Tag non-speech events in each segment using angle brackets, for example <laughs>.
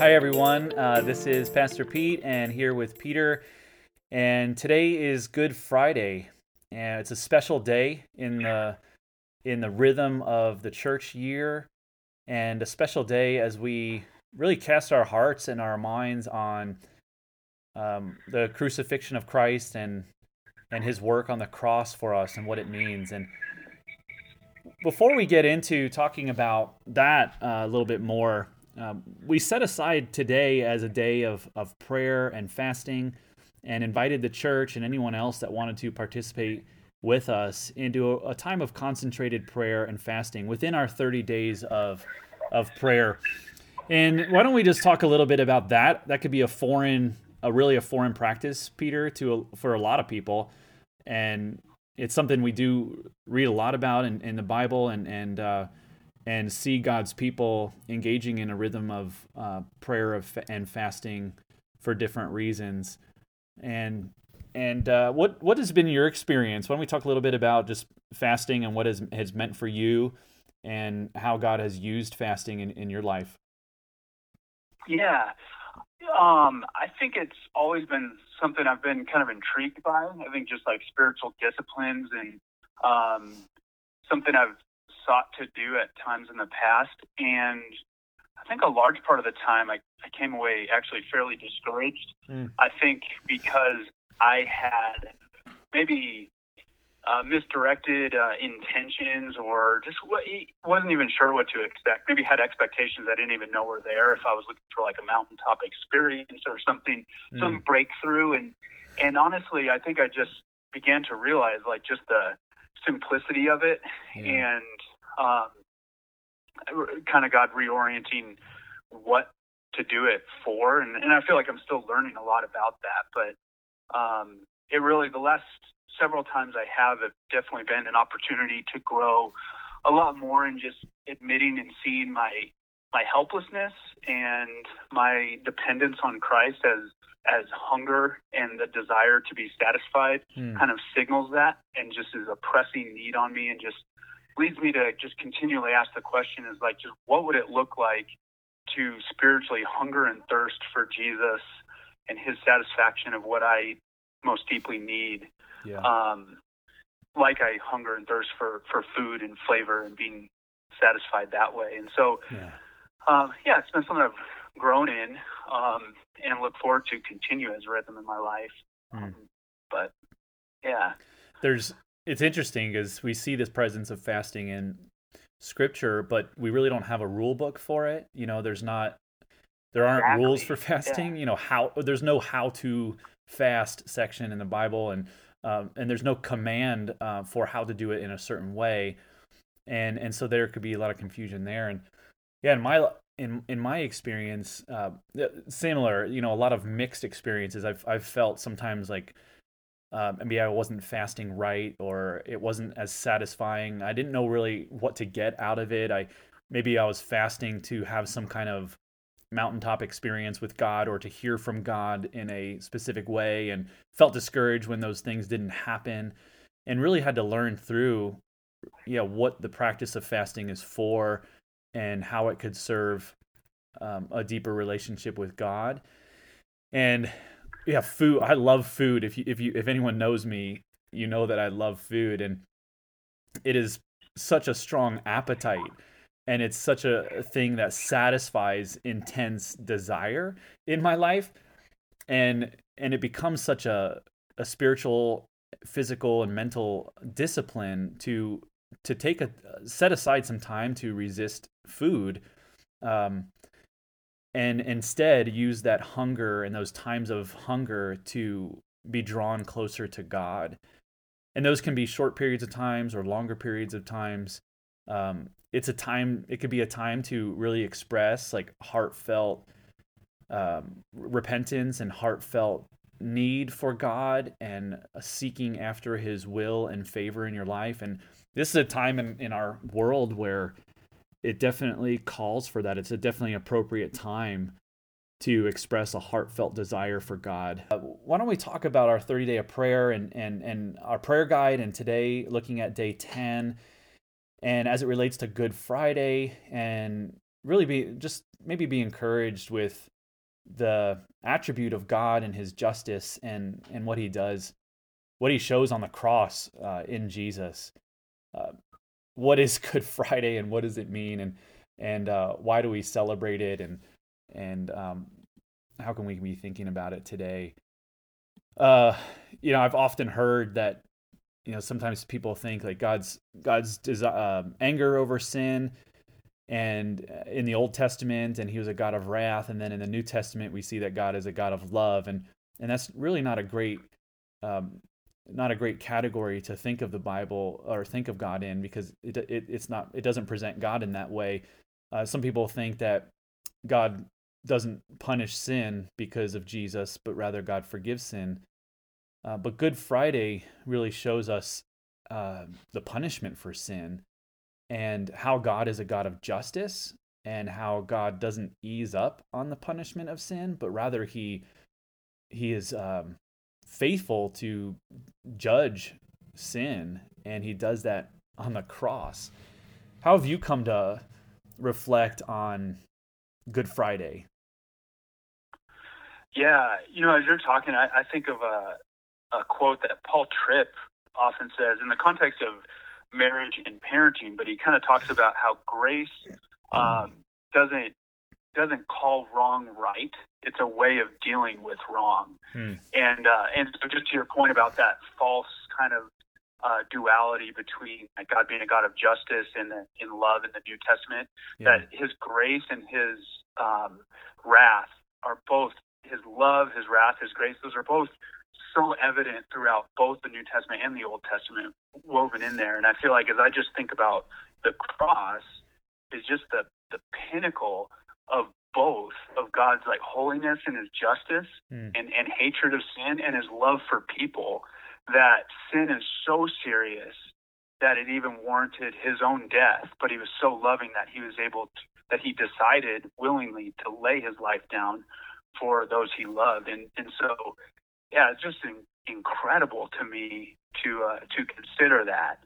Hi, everyone. Uh, this is Pastor Pete, and here with Peter. And today is Good Friday, and it's a special day in the in the rhythm of the church year, and a special day as we really cast our hearts and our minds on um, the crucifixion of Christ and and His work on the cross for us and what it means. And before we get into talking about that uh, a little bit more, um, we set aside today as a day of, of prayer and fasting and invited the church and anyone else that wanted to participate with us into a, a time of concentrated prayer and fasting within our 30 days of, of prayer. And why don't we just talk a little bit about that? That could be a foreign, a really a foreign practice, Peter, to a, for a lot of people, and it's something we do read a lot about in, in the Bible, and and uh, and see God's people engaging in a rhythm of uh, prayer of, and fasting for different reasons. And and uh, what what has been your experience? Why don't we talk a little bit about just fasting and what has has meant for you, and how God has used fasting in, in your life? Yeah, um, I think it's always been something I've been kind of intrigued by. I think just like spiritual disciplines and um, something I've sought to do at times in the past. And I think a large part of the time I, I came away actually fairly discouraged. Mm. I think because I had maybe uh, misdirected uh, intentions or just what, wasn't even sure what to expect. Maybe had expectations I didn't even know were there. If I was looking for like a mountaintop experience or something, mm. some breakthrough, and and honestly, I think I just began to realize like just the simplicity of it yeah. and um, kind of God reorienting what to do it for. And, and I feel like I'm still learning a lot about that. But um, it really, the last several times I have, have definitely been an opportunity to grow a lot more in just admitting and seeing my my helplessness and my dependence on Christ as as hunger and the desire to be satisfied mm. kind of signals that and just is a pressing need on me and just leads me to just continually ask the question is like, just what would it look like to spiritually hunger and thirst for Jesus and his satisfaction of what I most deeply need? Yeah. Um, like I hunger and thirst for, for food and flavor and being satisfied that way. And so, yeah, um, yeah it's been something I've grown in um, and look forward to continue as a rhythm in my life. Mm. Um, but yeah. There's it's interesting because we see this presence of fasting in scripture, but we really don't have a rule book for it. You know, there's not there aren't exactly. rules for fasting. Yeah. You know how there's no how to fast section in the Bible, and um, and there's no command uh, for how to do it in a certain way, and and so there could be a lot of confusion there. And yeah, in my in in my experience, uh, similar. You know, a lot of mixed experiences. I've I've felt sometimes like uh, maybe I wasn't fasting right or it wasn't as satisfying. I didn't know really what to get out of it. I maybe I was fasting to have some kind of mountaintop experience with God or to hear from God in a specific way and felt discouraged when those things didn't happen and really had to learn through yeah what the practice of fasting is for and how it could serve um, a deeper relationship with God. And yeah, food. I love food. If you if you if anyone knows me, you know that I love food, and it is such a strong appetite, and it's such a thing that satisfies intense desire in my life, and and it becomes such a a spiritual, physical, and mental discipline to to take a set aside some time to resist food. Um, and instead use that hunger and those times of hunger to be drawn closer to God. And those can be short periods of times or longer periods of times. Um, it's a time, it could be a time to really express like heartfelt um, repentance and heartfelt need for God and seeking after his will and favor in your life. And this is a time in, in our world where it definitely calls for that. It's a definitely appropriate time to express a heartfelt desire for God. Uh, why don't we talk about our 30 day of prayer and, and, and our prayer guide, and today looking at day 10, and as it relates to Good Friday and really be just maybe be encouraged with the attribute of God and His justice and and what He does, what He shows on the cross uh, in Jesus. Uh, what is Good <laughs> Friday and what does it mean? And and uh, why do we celebrate it? And and um, how can we be thinking about it today? Uh, you know, I've often heard that you know sometimes people think like God's God's uh, anger over sin and uh, in the Old Testament, and he was a God of wrath, and then in the New Testament, we see that God is a God of love, and and that's really not a great, um, not a great category to think of the Bible or think of God in because it, it it's not it doesn't present God in that way. Uh, some people think that God doesn't punish sin because of Jesus, but rather God forgives sin. Uh, but Good Friday really shows us uh, the punishment for sin and how God is a God of justice and how God doesn't ease up on the punishment of sin, but rather he he is um, faithful to judge sin, and he does that on the cross. How have you come to reflect on Good Friday? Yeah, you know, as you're talking, I, I think of a, a quote that Paul Tripp often says in the context of marriage and parenting, but he kind of talks about how grace um, doesn't doesn't call wrong right. It's a way of dealing with wrong. Hmm. And uh, and so just to your point about that false kind of uh, duality between God being a God of justice and the, in love in the New Testament, yeah. that His grace and His um, wrath are both His love, His wrath, His grace. Those are both so evident throughout both the New Testament and the Old Testament woven in there. And I feel like as I just think about the cross is just the, the pinnacle of both of God's like holiness and his justice mm. and, and hatred of sin and his love for people that sin is so serious that it even warranted his own death, but he was so loving that he was able to, that he decided willingly to lay his life down for those he loved. And, and so yeah, it's just in, incredible to me to uh, to consider that.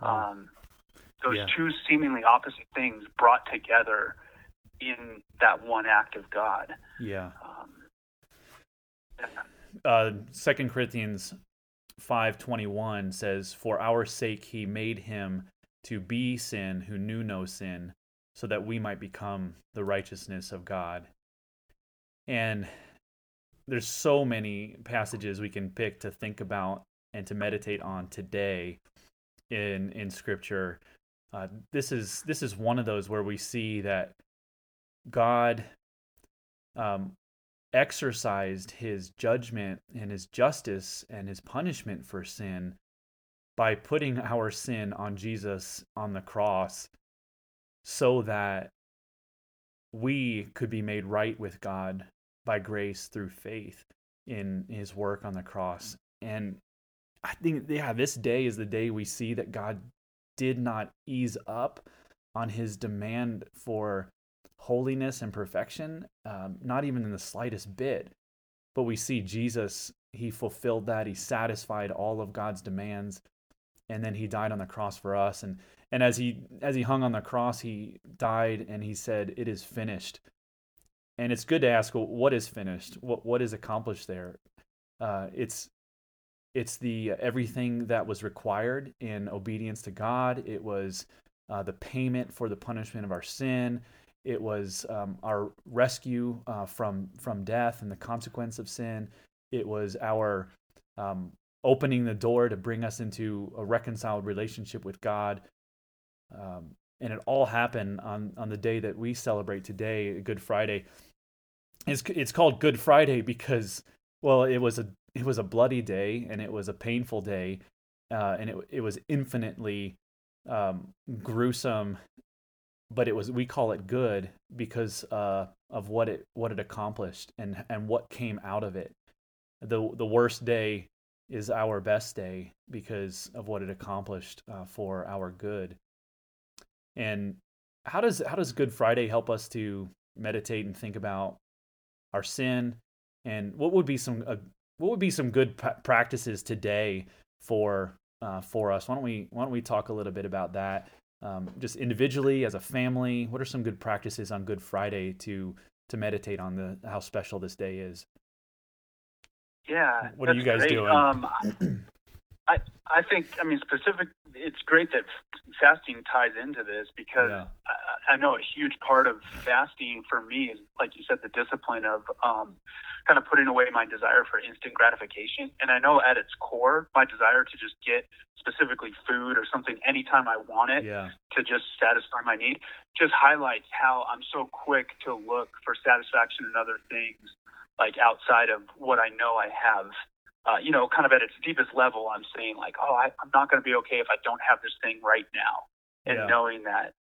Um, those yeah. two seemingly opposite things brought together in that one act of God. Yeah. Um, uh, Second Corinthians five twenty one says, "For our sake he made him to be sin who knew no sin, so that we might become the righteousness of God." And there's so many passages we can pick to think about and to meditate on today in in scripture uh, this is this is one of those where we see that god um, exercised his judgment and his justice and his punishment for sin by putting our sin on jesus on the cross so that we could be made right with god by grace through faith in his work on the cross. And I think, yeah, this day is the day we see that God did not ease up on his demand for holiness and perfection, um, not even in the slightest bit. But we see Jesus, he fulfilled that. He satisfied all of God's demands. And then he died on the cross for us. And, and as he as he hung on the cross, he died and he said, It is finished and it's good to ask well, what is finished what what is accomplished there uh, it's it's the uh, everything that was required in obedience to god it was uh, the payment for the punishment of our sin it was um, our rescue uh, from from death and the consequence of sin it was our um, opening the door to bring us into a reconciled relationship with god um, and it all happened on on the day that we celebrate today, Good Friday. It's it's called Good Friday because well, it was a it was a bloody day and it was a painful day, uh, and it it was infinitely um, gruesome, but it was we call it good because uh, of what it what it accomplished and and what came out of it. the The worst day is our best day because of what it accomplished uh, for our good. And how does how does Good Friday help us to meditate and think about our sin and what would be some uh, what would be some good practices today for uh, for us? Why don't we why don't we talk a little bit about that? Um, just individually as a family? What are some good practices on Good Friday to to meditate on the how special this day is? Yeah. What are you guys great. doing? Um, I I think I mean specific. It's great that fasting ties into this because Yeah. I, know a huge part of fasting for me is, like you said, the discipline of um, kind of putting away my desire for instant gratification. And I know at its core, my desire to just get specifically food or something anytime I want it Yeah. to just satisfy my need just highlights how I'm so quick to look for satisfaction in other things, like outside of what I know I have. Uh, you know, kind of at its deepest level, I'm saying like, oh, I, I'm not going to be okay if I don't have this thing right now, and Yeah. knowing that,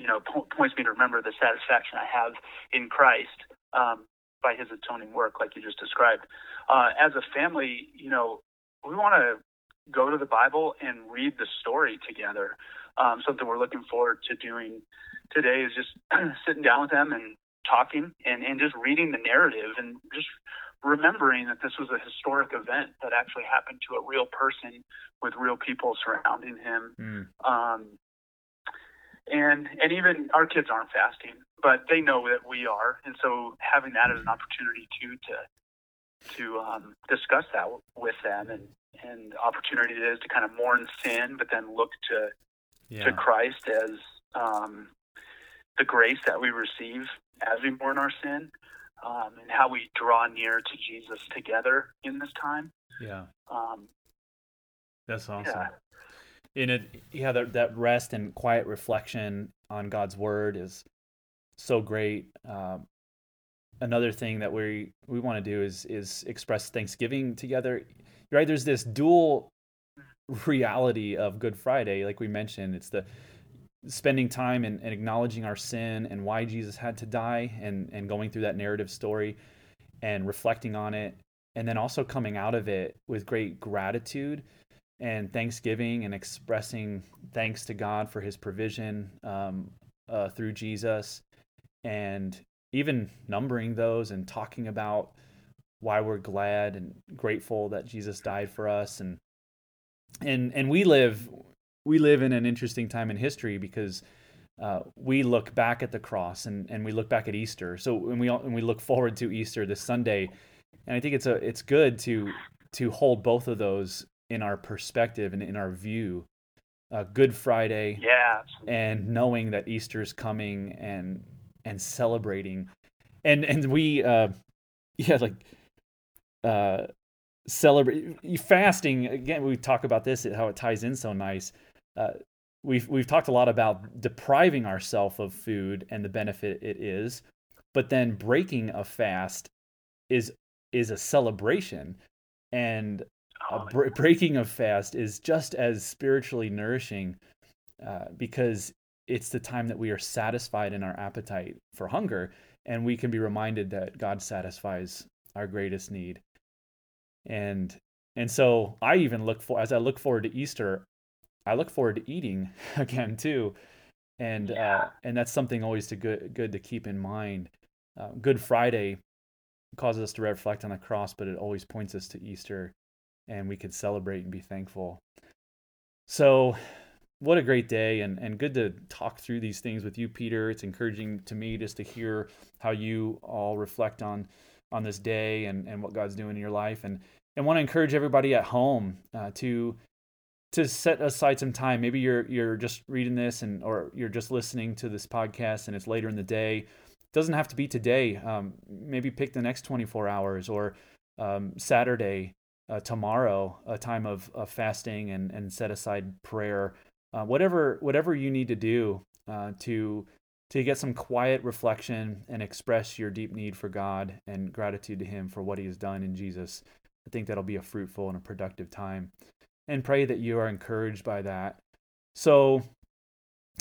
you know, po- points me to remember the satisfaction I have in Christ um, by His atoning work, like you just described. Uh, as a family, you know, we want to go to the Bible and read the story together. Um, something we're looking forward to doing today is just <clears throat> sitting down with them and talking and, and just reading the narrative and just remembering that this was a historic event that actually happened to a real person with real people surrounding him. Mm. Um, and and even our kids aren't fasting, but they know that we are, and so having that as an opportunity too to to um, discuss that w- with them and and opportunity it is to kind of mourn sin, but then look to Yeah. to Christ as um, the grace that we receive as we mourn our sin, um, and how we draw near to Jesus together in this time. Yeah. Um, That's awesome. yeah, in it yeah that, that rest and quiet reflection on god's word is so great. Um, another thing that we we want to do is is express thanksgiving together. Right there's this dual reality of good friday like we mentioned. It's the spending time and, and acknowledging our sin and why jesus had to die and and going through that narrative story and reflecting on it and then also coming out of it with great gratitude and thanksgiving and expressing thanks to God for his provision um, uh, through Jesus. And even numbering those and talking about why we're glad and grateful that Jesus died for us. And and and we live we live in an interesting time in history because uh, we look back at the cross and, and we look back at Easter. So when we all, when we look forward to Easter this Sunday, and I think it's a it's good to to hold both of those in our perspective and in our view. Uh, Good Friday yeah, and knowing that Easter's coming and and celebrating, and and we uh, <laughs> yeah like uh celebrate fasting again. We talk about this how it ties in so nice. Uh, we've we've talked a lot about depriving ourselves of food and the benefit it is, but then breaking a fast is is a celebration, and a Oh, br- breaking of fast is just as spiritually nourishing uh, because it's the time that we are satisfied in our appetite for hunger and we can be reminded that god satisfies our greatest need. And and so i even look for as i look forward to easter i look forward to eating <laughs> again too. And uh, and that's something always to good good to keep in mind. Uh, good friday causes us to reflect on the cross but it always points us to easter and we could celebrate and be thankful. So, what a great day, and, and good to talk through these things with you, Peter. It's encouraging to me just to hear how you all reflect on on this day and, and what God's doing in your life, and and want to encourage everybody at home uh, to to set aside some time. Maybe you're you're just reading this and or you're just listening to this podcast, and it's later in the day. It doesn't have to be today. Um, maybe pick the next 24 hours or um, Saturday uh, tomorrow a time of, of fasting and, and set aside prayer uh, whatever whatever you need to do uh, to to get some quiet reflection and express your deep need for God and gratitude to him for what he has done in Jesus I think that'll be a fruitful and a productive time. And pray that you are encouraged by that. So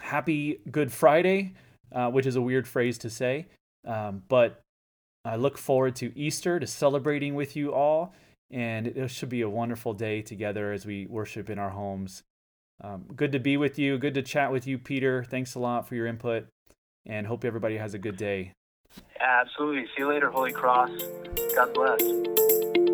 happy good Friday uh, which is a weird phrase to say um, but I look forward to Easter to celebrating with you all and it should be a wonderful day together as we worship in our homes. Um, good to be with you. Good to chat with you, Peter. Thanks a lot for your input, and hope everybody has a good day. absolutely. See you later, Holy Cross. God bless.